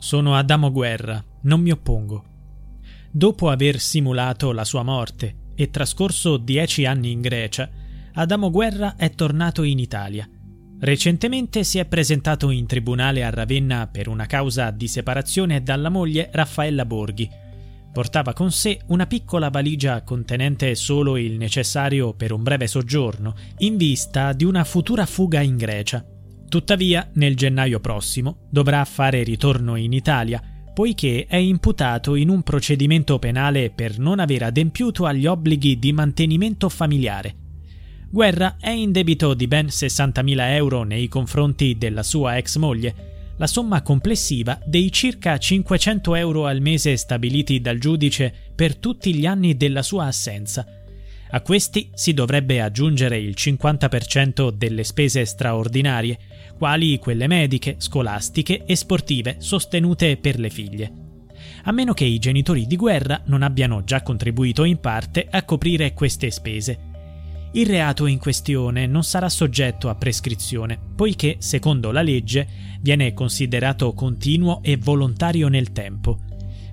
Sono Adamo Guerra, non mi oppongo. Dopo aver simulato la sua morte e trascorso dieci anni in Grecia, Adamo Guerra è tornato in Italia. Recentemente si è presentato in tribunale a Ravenna per una causa di separazione dalla moglie Raffaella Borghi. Portava con sé una piccola valigia contenente solo il necessario per un breve soggiorno, in vista di una futura fuga in Grecia. Tuttavia, nel gennaio prossimo dovrà fare ritorno in Italia, poiché è imputato in un procedimento penale per non aver adempiuto agli obblighi di mantenimento familiare. Guerra è in debito di ben 60.000 euro nei confronti della sua ex moglie, la somma complessiva dei circa 500 euro al mese stabiliti dal giudice per tutti gli anni della sua assenza. A questi si dovrebbe aggiungere il 50% delle spese straordinarie, quali quelle mediche, scolastiche e sportive sostenute per le figlie. A meno che i genitori di guerra non abbiano già contribuito in parte a coprire queste spese. Il reato in questione non sarà soggetto a prescrizione, poiché, secondo la legge, viene considerato continuo e volontario nel tempo.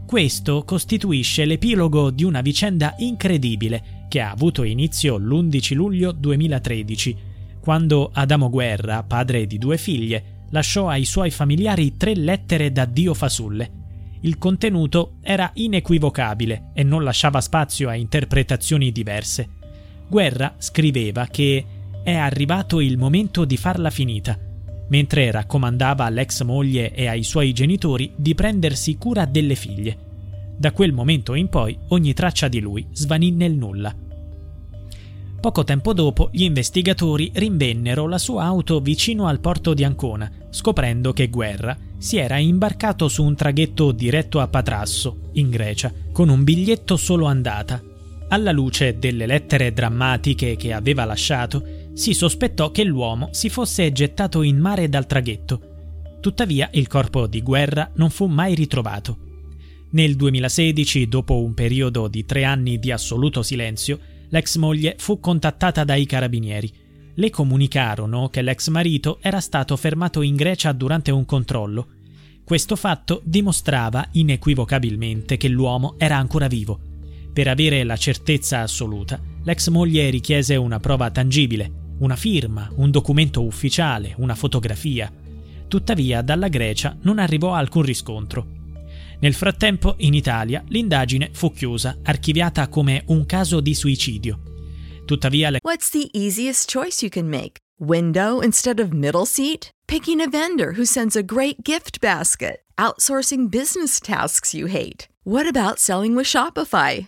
Questo costituisce l'epilogo di una vicenda incredibile che ha avuto inizio l'11 luglio 2013, quando Adamo Guerra, padre di due figlie, lasciò ai suoi familiari tre lettere da Dio fasulle. Il contenuto era inequivocabile e non lasciava spazio a interpretazioni diverse. Guerra scriveva che è arrivato il momento di farla finita, mentre raccomandava all'ex moglie e ai suoi genitori di prendersi cura delle figlie. Da quel momento in poi ogni traccia di lui svanì nel nulla. Poco tempo dopo gli investigatori rinvennero la sua auto vicino al porto di Ancona, scoprendo che Guerra si era imbarcato su un traghetto diretto a Patrasso, in Grecia, con un biglietto solo andata. Alla luce delle lettere drammatiche che aveva lasciato, si sospettò che l'uomo si fosse gettato in mare dal traghetto. Tuttavia il corpo di Guerra non fu mai ritrovato. Nel 2016, dopo un periodo di tre anni di assoluto silenzio, l'ex moglie fu contattata dai carabinieri. Le comunicarono che l'ex marito era stato fermato in Grecia durante un controllo. Questo fatto dimostrava inequivocabilmente che l'uomo era ancora vivo. Per avere la certezza assoluta, l'ex moglie richiese una prova tangibile, una firma, un documento ufficiale, una fotografia. Tuttavia dalla Grecia non arrivò alcun riscontro. Nel frattempo, in Italia, l'indagine fu chiusa, archiviata come un caso di suicidio. Tuttavia, le... What's the easiest choice you can make? Window instead of middle seat? Picking a vendor who sends a great gift basket? Outsourcing business tasks you hate? What about selling with Shopify?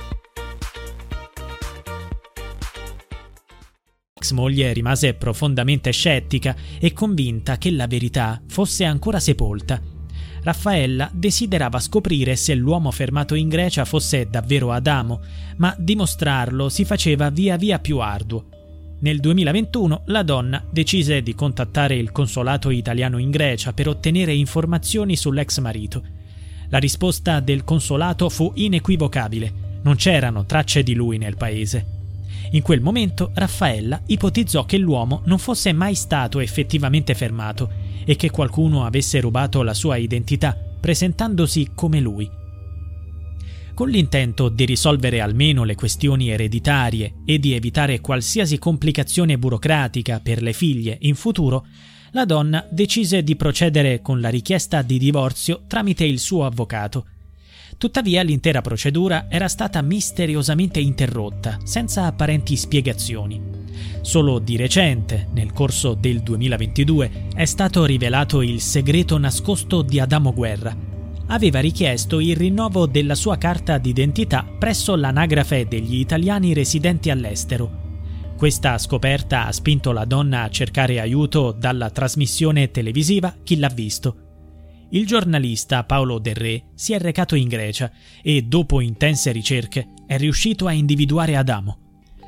Ex moglie rimase profondamente scettica e convinta che la verità fosse ancora sepolta. Raffaella desiderava scoprire se l'uomo fermato in Grecia fosse davvero Adamo, ma dimostrarlo si faceva via via più arduo. Nel 2021 la donna decise di contattare il consolato italiano in Grecia per ottenere informazioni sull'ex marito. La risposta del consolato fu inequivocabile, non c'erano tracce di lui nel paese. In quel momento Raffaella ipotizzò che l'uomo non fosse mai stato effettivamente fermato e che qualcuno avesse rubato la sua identità, presentandosi come lui. Con l'intento di risolvere almeno le questioni ereditarie e di evitare qualsiasi complicazione burocratica per le figlie in futuro, la donna decise di procedere con la richiesta di divorzio tramite il suo avvocato Tuttavia l'intera procedura era stata misteriosamente interrotta, senza apparenti spiegazioni. Solo di recente, nel corso del 2022, è stato rivelato il segreto nascosto di Adamo Guerra. Aveva richiesto il rinnovo della sua carta d'identità presso l'anagrafe degli italiani residenti all'estero. Questa scoperta ha spinto la donna a cercare aiuto dalla trasmissione televisiva Chi l'ha visto il giornalista Paolo Del Re si è recato in Grecia e, dopo intense ricerche, è riuscito a individuare Adamo.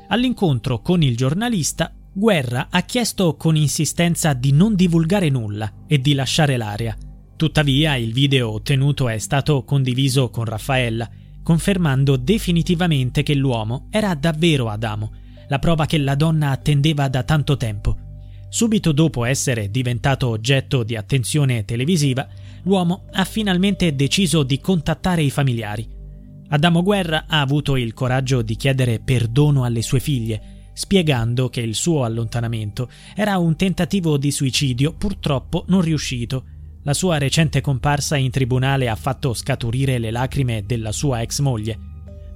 All'incontro con il giornalista, Guerra ha chiesto con insistenza di non divulgare nulla e di lasciare l'area. Tuttavia, il video ottenuto è stato condiviso con Raffaella, confermando definitivamente che l'uomo era davvero Adamo, la prova che la donna attendeva da tanto tempo. Subito dopo essere diventato oggetto di attenzione televisiva, l'uomo ha finalmente deciso di contattare i familiari. Adamo Guerra ha avuto il coraggio di chiedere perdono alle sue figlie, spiegando che il suo allontanamento era un tentativo di suicidio purtroppo non riuscito. La sua recente comparsa in tribunale ha fatto scaturire le lacrime della sua ex moglie.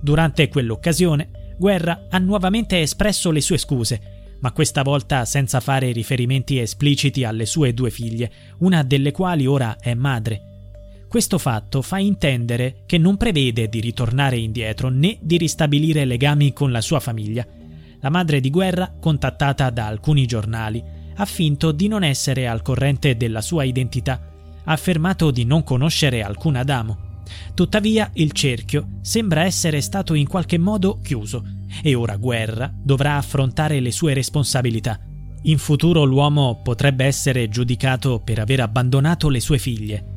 Durante quell'occasione, Guerra ha nuovamente espresso le sue scuse ma questa volta senza fare riferimenti espliciti alle sue due figlie, una delle quali ora è madre. Questo fatto fa intendere che non prevede di ritornare indietro né di ristabilire legami con la sua famiglia. La madre di guerra, contattata da alcuni giornali, ha finto di non essere al corrente della sua identità, ha affermato di non conoscere alcun Adamo. Tuttavia il cerchio sembra essere stato in qualche modo chiuso e ora Guerra dovrà affrontare le sue responsabilità. In futuro l'uomo potrebbe essere giudicato per aver abbandonato le sue figlie